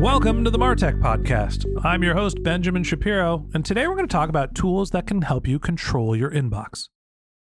Welcome to the Martech Podcast. I'm your host, Benjamin Shapiro, and today we're going to talk about tools that can help you control your inbox.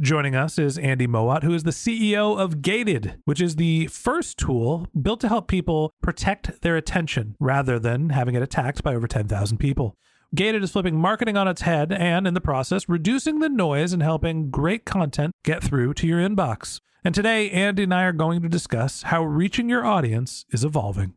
Joining us is Andy Mowat, who is the CEO of Gated, which is the first tool built to help people protect their attention rather than having it attacked by over 10,000 people. Gated is flipping marketing on its head and, in the process, reducing the noise and helping great content get through to your inbox. And today, Andy and I are going to discuss how reaching your audience is evolving.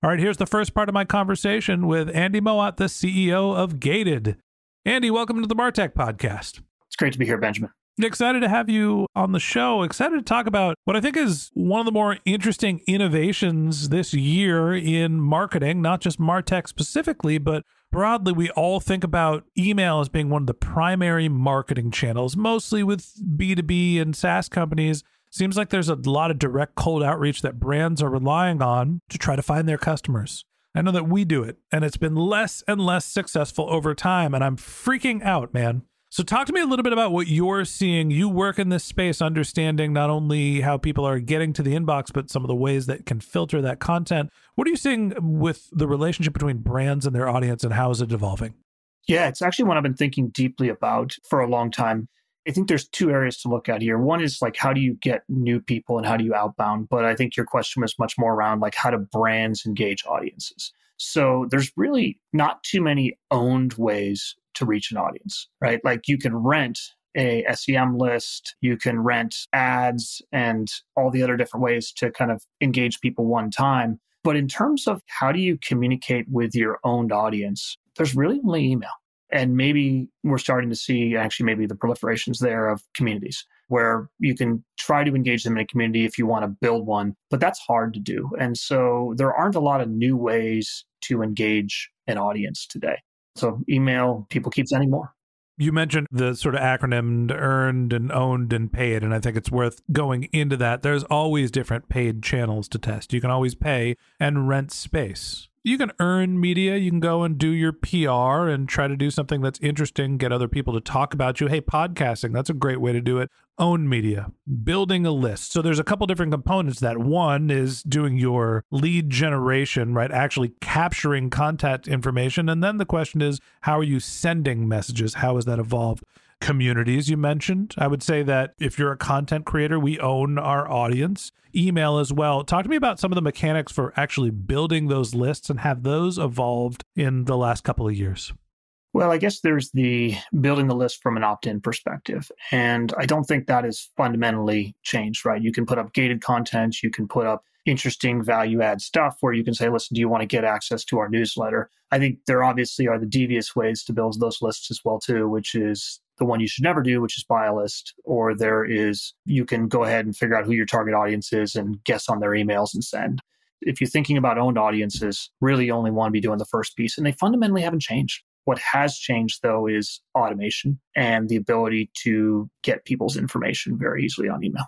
All right, here's the first part of my conversation with Andy Mowat, the CEO of Gated. Andy, welcome to the Martech podcast. It's great to be here, Benjamin. Excited to have you on the show. Excited to talk about what I think is one of the more interesting innovations this year in marketing, not just Martech specifically, but broadly, we all think about email as being one of the primary marketing channels, mostly with B2B and SaaS companies. Seems like there's a lot of direct cold outreach that brands are relying on to try to find their customers. I know that we do it, and it's been less and less successful over time, and I'm freaking out, man. So, talk to me a little bit about what you're seeing. You work in this space, understanding not only how people are getting to the inbox, but some of the ways that can filter that content. What are you seeing with the relationship between brands and their audience, and how is it evolving? Yeah, it's actually one I've been thinking deeply about for a long time. I think there's two areas to look at here. One is like how do you get new people and how do you outbound? But I think your question was much more around like how do brands engage audiences? So there's really not too many owned ways to reach an audience, right? Like you can rent a SEM list, you can rent ads and all the other different ways to kind of engage people one time. But in terms of how do you communicate with your owned audience, there's really only email. And maybe we're starting to see actually maybe the proliferations there of communities where you can try to engage them in a community if you want to build one, but that's hard to do. And so there aren't a lot of new ways to engage an audience today. So email, people keep sending more. You mentioned the sort of acronym earned and owned and paid, and I think it's worth going into that. There's always different paid channels to test. You can always pay and rent space you can earn media. You can go and do your PR and try to do something that's interesting, get other people to talk about you. Hey, podcasting, that's a great way to do it. Own media, building a list. So there's a couple different components that one is doing your lead generation, right? Actually capturing contact information. And then the question is, how are you sending messages? How has that evolved? Communities you mentioned. I would say that if you're a content creator, we own our audience. Email as well. Talk to me about some of the mechanics for actually building those lists and have those evolved in the last couple of years. Well, I guess there's the building the list from an opt in perspective. And I don't think that is fundamentally changed, right? You can put up gated content, you can put up interesting value add stuff where you can say, listen, do you want to get access to our newsletter? I think there obviously are the devious ways to build those lists as well, too, which is the one you should never do, which is buy a list, or there is you can go ahead and figure out who your target audience is and guess on their emails and send. If you're thinking about owned audiences, really only want to be doing the first piece, and they fundamentally haven't changed. What has changed though is automation and the ability to get people's information very easily on email.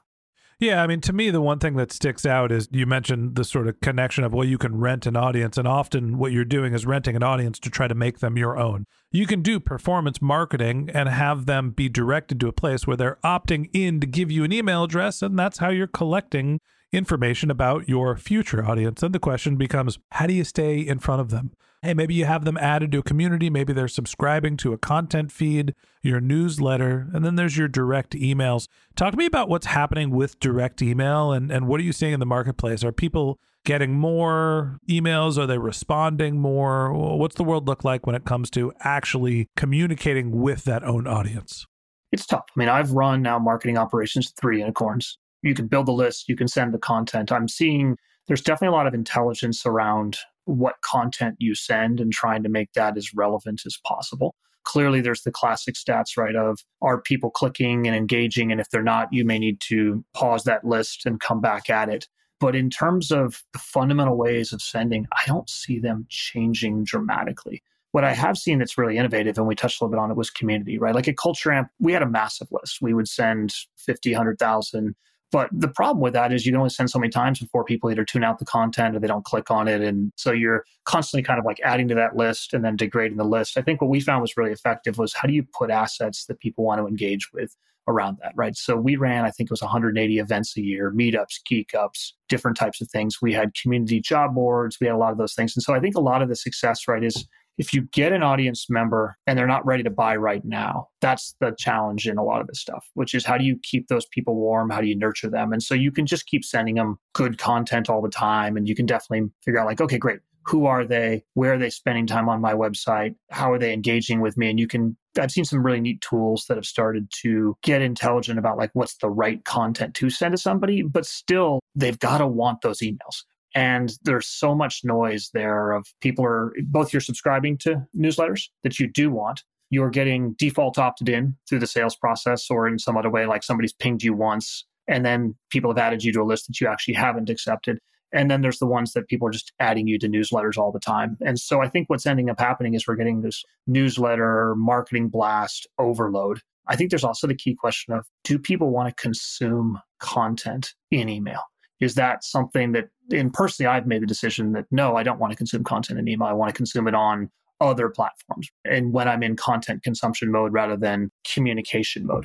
Yeah, I mean, to me, the one thing that sticks out is you mentioned the sort of connection of, well, you can rent an audience, and often what you're doing is renting an audience to try to make them your own. You can do performance marketing and have them be directed to a place where they're opting in to give you an email address, and that's how you're collecting information about your future audience. And the question becomes, how do you stay in front of them? Hey, maybe you have them added to a community. Maybe they're subscribing to a content feed, your newsletter, and then there's your direct emails. Talk to me about what's happening with direct email and, and what are you seeing in the marketplace? Are people getting more emails? Are they responding more? What's the world look like when it comes to actually communicating with that own audience? It's tough. I mean, I've run now marketing operations three unicorns. You can build the list, you can send the content. I'm seeing there's definitely a lot of intelligence around what content you send and trying to make that as relevant as possible. Clearly, there's the classic stats, right? Of are people clicking and engaging? And if they're not, you may need to pause that list and come back at it. But in terms of the fundamental ways of sending, I don't see them changing dramatically. What I have seen that's really innovative, and we touched a little bit on it, was community, right? Like at Culture Amp, we had a massive list. We would send 50, 100,000 but the problem with that is you can only send so many times before people either tune out the content or they don't click on it. And so you're constantly kind of like adding to that list and then degrading the list. I think what we found was really effective was how do you put assets that people want to engage with around that, right? So we ran, I think it was 180 events a year, meetups, geek ups, different types of things. We had community job boards, we had a lot of those things. And so I think a lot of the success, right, is if you get an audience member and they're not ready to buy right now, that's the challenge in a lot of this stuff, which is how do you keep those people warm? How do you nurture them? And so you can just keep sending them good content all the time. And you can definitely figure out, like, okay, great. Who are they? Where are they spending time on my website? How are they engaging with me? And you can, I've seen some really neat tools that have started to get intelligent about like what's the right content to send to somebody, but still they've got to want those emails and there's so much noise there of people are both you're subscribing to newsletters that you do want you're getting default opted in through the sales process or in some other way like somebody's pinged you once and then people have added you to a list that you actually haven't accepted. And then there's the ones that people are just adding you to newsletters all the time. And so i think what's ending up happening is we're getting this newsletter marketing blast overload. I think there's also the key question of do people want to consume content in email is that something that and personally i've made the decision that no i don't want to consume content in email i want to consume it on other platforms and when i'm in content consumption mode rather than communication mode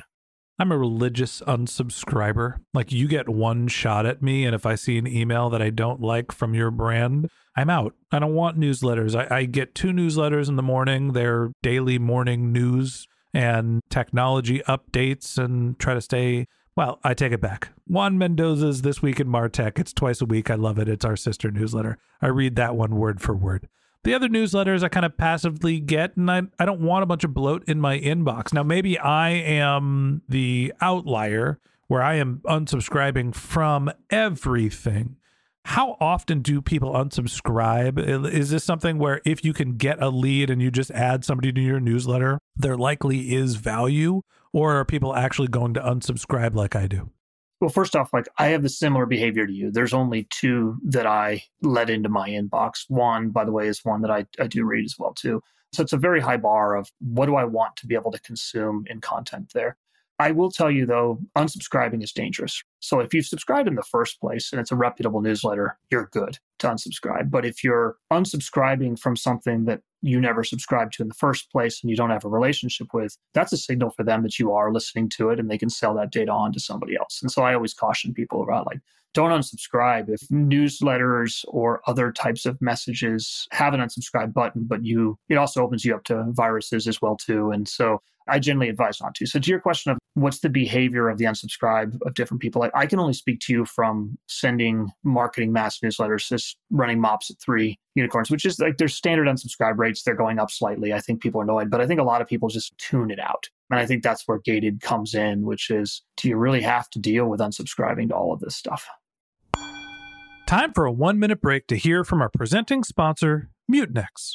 I'm a religious unsubscriber. Like you get one shot at me, and if I see an email that I don't like from your brand, I'm out. I don't want newsletters. I, I, get two newsletters in the morning. They're daily morning news and technology updates and try to stay well, I take it back. Juan Mendoza's This Week in Martech. It's twice a week. I love it. It's our sister newsletter. I read that one word for word. The other newsletters I kind of passively get, and I, I don't want a bunch of bloat in my inbox. Now, maybe I am the outlier where I am unsubscribing from everything. How often do people unsubscribe? Is this something where if you can get a lead and you just add somebody to your newsletter, there likely is value? Or are people actually going to unsubscribe like I do? Well, first off, like I have the similar behavior to you. There's only two that I let into my inbox. One, by the way, is one that I, I do read as well too. So it's a very high bar of what do I want to be able to consume in content there. I will tell you though, unsubscribing is dangerous. So if you've subscribed in the first place and it's a reputable newsletter, you're good to unsubscribe. But if you're unsubscribing from something that you never subscribed to in the first place and you don't have a relationship with, that's a signal for them that you are listening to it and they can sell that data on to somebody else. And so I always caution people about like, don't unsubscribe if newsletters or other types of messages have an unsubscribe button, but you it also opens you up to viruses as well too. And so I generally advise not to. So to your question of what's the behavior of the unsubscribe of different people, I, I can only speak to you from sending marketing mass newsletters, just running mops at three unicorns, which is like their standard unsubscribe rates. They're going up slightly. I think people are annoyed, but I think a lot of people just tune it out. And I think that's where gated comes in, which is do you really have to deal with unsubscribing to all of this stuff? Time for a one minute break to hear from our presenting sponsor, Mutinex.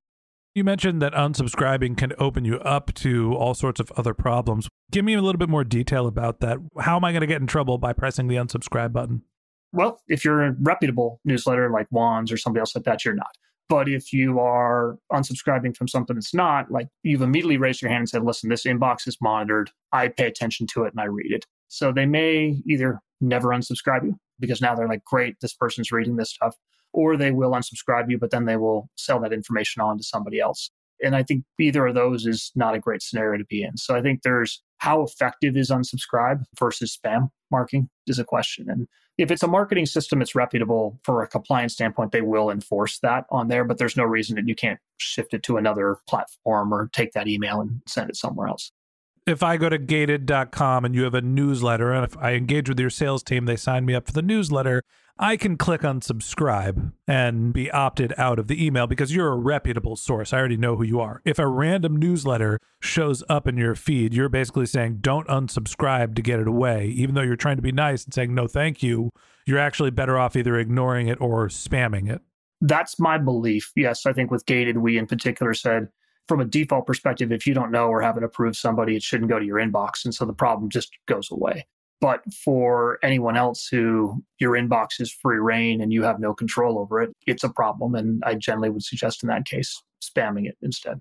You mentioned that unsubscribing can open you up to all sorts of other problems. Give me a little bit more detail about that. How am I going to get in trouble by pressing the unsubscribe button? Well, if you're a reputable newsletter like Juan's or somebody else like that, you're not. But if you are unsubscribing from something that's not, like you've immediately raised your hand and said, listen, this inbox is monitored. I pay attention to it and I read it. So they may either never unsubscribe you because now they're like, great, this person's reading this stuff, or they will unsubscribe you, but then they will sell that information on to somebody else. And I think either of those is not a great scenario to be in. So I think there's how effective is unsubscribe versus spam marking is a question. And if it's a marketing system that's reputable for a compliance standpoint, they will enforce that on there, but there's no reason that you can't shift it to another platform or take that email and send it somewhere else if I go to gated.com and you have a newsletter, and if I engage with your sales team, they sign me up for the newsletter, I can click on subscribe and be opted out of the email because you're a reputable source. I already know who you are. If a random newsletter shows up in your feed, you're basically saying, don't unsubscribe to get it away. Even though you're trying to be nice and saying, no, thank you, you're actually better off either ignoring it or spamming it. That's my belief. Yes, I think with gated, we in particular said, from a default perspective, if you don't know or haven't approved somebody, it shouldn't go to your inbox. And so the problem just goes away. But for anyone else who your inbox is free reign and you have no control over it, it's a problem. And I generally would suggest in that case, spamming it instead.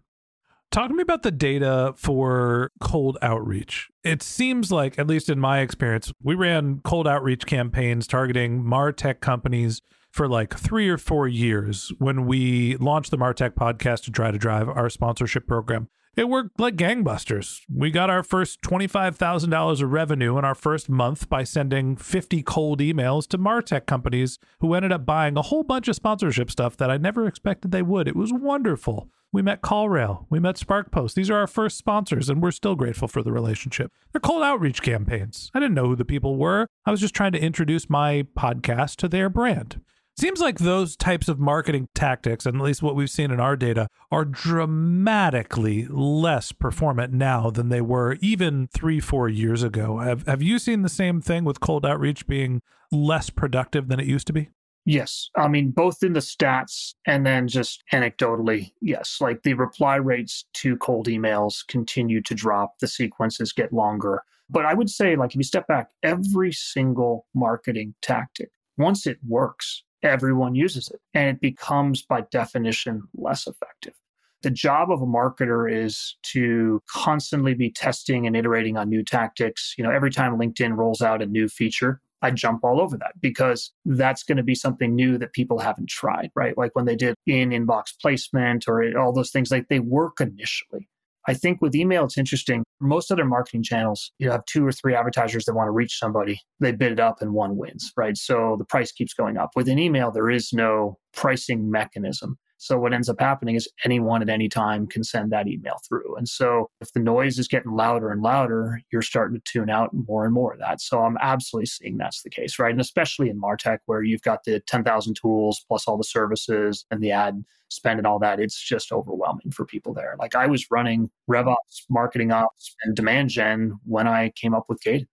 Talk to me about the data for cold outreach. It seems like, at least in my experience, we ran cold outreach campaigns targeting MarTech companies for like three or four years when we launched the Martech podcast to try to drive our sponsorship program. It worked like gangbusters. We got our first $25,000 of revenue in our first month by sending 50 cold emails to Martech companies who ended up buying a whole bunch of sponsorship stuff that I never expected they would. It was wonderful. We met CallRail. We met SparkPost. These are our first sponsors, and we're still grateful for the relationship. They're cold outreach campaigns. I didn't know who the people were. I was just trying to introduce my podcast to their brand. Seems like those types of marketing tactics, and at least what we've seen in our data, are dramatically less performant now than they were even three, four years ago. Have, have you seen the same thing with cold outreach being less productive than it used to be? Yes. I mean, both in the stats and then just anecdotally, yes. Like the reply rates to cold emails continue to drop, the sequences get longer. But I would say, like, if you step back, every single marketing tactic, once it works, everyone uses it and it becomes by definition less effective. The job of a marketer is to constantly be testing and iterating on new tactics. You know, every time LinkedIn rolls out a new feature, I jump all over that because that's going to be something new that people haven't tried, right? Like when they did in inbox placement or all those things, like they work initially. I think with email, it's interesting. Most other marketing channels, you have two or three advertisers that want to reach somebody. They bid it up and one wins, right? So the price keeps going up. With an email, there is no pricing mechanism. So what ends up happening is anyone at any time can send that email through. And so if the noise is getting louder and louder, you're starting to tune out more and more of that. So I'm absolutely seeing that's the case, right? And especially in Martech where you've got the 10,000 tools plus all the services and the ad spend and all that, it's just overwhelming for people there. Like I was running RevOps, marketing ops, and demand gen when I came up with Gated.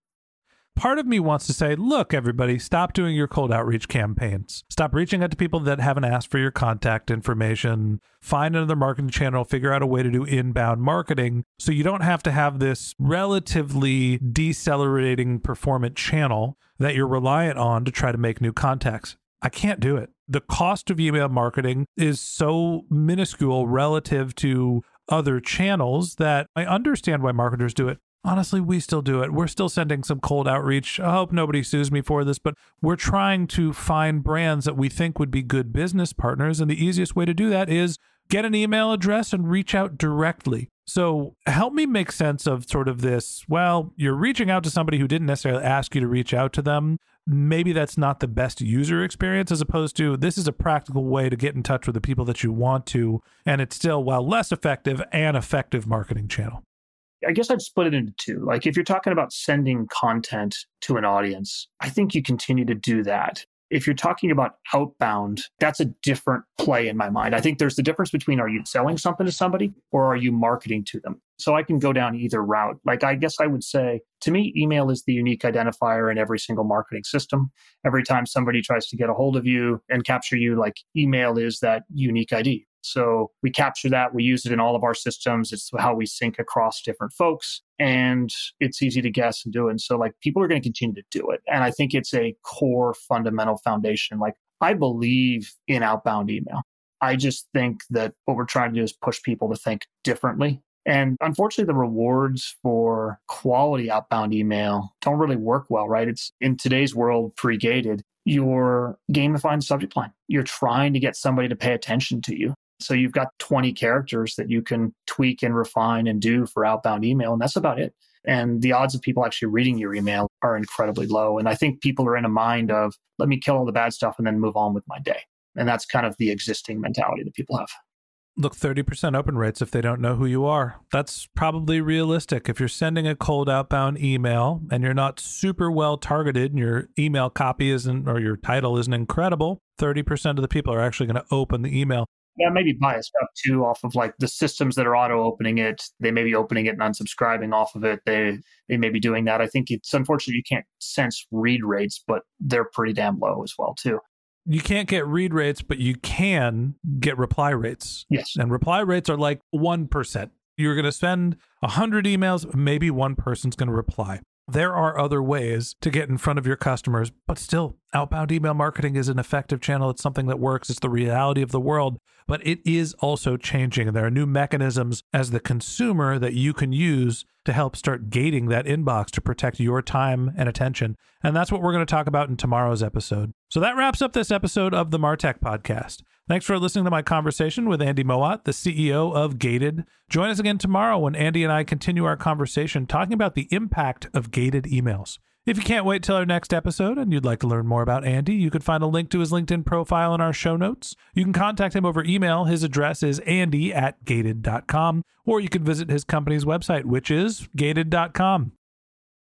Part of me wants to say, look, everybody, stop doing your cold outreach campaigns. Stop reaching out to people that haven't asked for your contact information. Find another marketing channel, figure out a way to do inbound marketing so you don't have to have this relatively decelerating performant channel that you're reliant on to try to make new contacts. I can't do it. The cost of email marketing is so minuscule relative to other channels that I understand why marketers do it honestly, we still do it. We're still sending some cold outreach. I hope nobody sues me for this, but we're trying to find brands that we think would be good business partners. And the easiest way to do that is get an email address and reach out directly. So help me make sense of sort of this. Well, you're reaching out to somebody who didn't necessarily ask you to reach out to them. Maybe that's not the best user experience, as opposed to this is a practical way to get in touch with the people that you want to. And it's still, while less effective, an effective marketing channel. I guess I'd split it into two. Like if you're talking about sending content to an audience, I think you continue to do that. If you're talking about outbound, that's a different play in my mind. I think there's the difference between are you selling something to somebody or are you marketing to them? So I can go down either route. Like I guess I would say to me, email is the unique identifier in every single marketing system. Every time somebody tries to get a hold of you and capture you, like email is that unique ID. So we capture that, we use it in all of our systems. It's how we sync across different folks, and it's easy to guess and do it. And so, like, people are going to continue to do it. And I think it's a core fundamental foundation. Like, I believe in outbound email. I just think that what we're trying to do is push people to think differently. And unfortunately, the rewards for quality outbound email don't really work well, right? It's in today's world pre gated, you're gamifying the subject line. You're trying to get somebody to pay attention to you. So you've got 20 characters that you can tweak and refine and do for outbound email, and that's about it. And the odds of people actually reading your email are incredibly low. And I think people are in a mind of, let me kill all the bad stuff and then move on with my day. And that's kind of the existing mentality that people have. Look, 30% open rates if they don't know who you are. That's probably realistic. If you're sending a cold outbound email and you're not super well targeted and your email copy isn't or your title isn't incredible, 30% of the people are actually going to open the email yeah, maybe biased up too off of like the systems that are auto opening it. They may be opening it and unsubscribing off of it. They they may be doing that. I think it's unfortunate you can't sense read rates, but they're pretty damn low as well too. You can't get read rates, but you can get reply rates. Yes. And reply rates are like 1%. You're going to send 100 emails, maybe one person's going to reply. There are other ways to get in front of your customers, but still, outbound email marketing is an effective channel. It's something that works. It's the reality of the world, but it is also changing. And there are new mechanisms as the consumer that you can use to help start gating that inbox to protect your time and attention. And that's what we're going to talk about in tomorrow's episode. So that wraps up this episode of the Martech podcast. Thanks for listening to my conversation with Andy Mowat, the CEO of Gated. Join us again tomorrow when Andy and I continue our conversation talking about the impact of gated emails. If you can't wait till our next episode and you'd like to learn more about Andy, you can find a link to his LinkedIn profile in our show notes. You can contact him over email. His address is andy at gated.com, or you can visit his company's website, which is gated.com.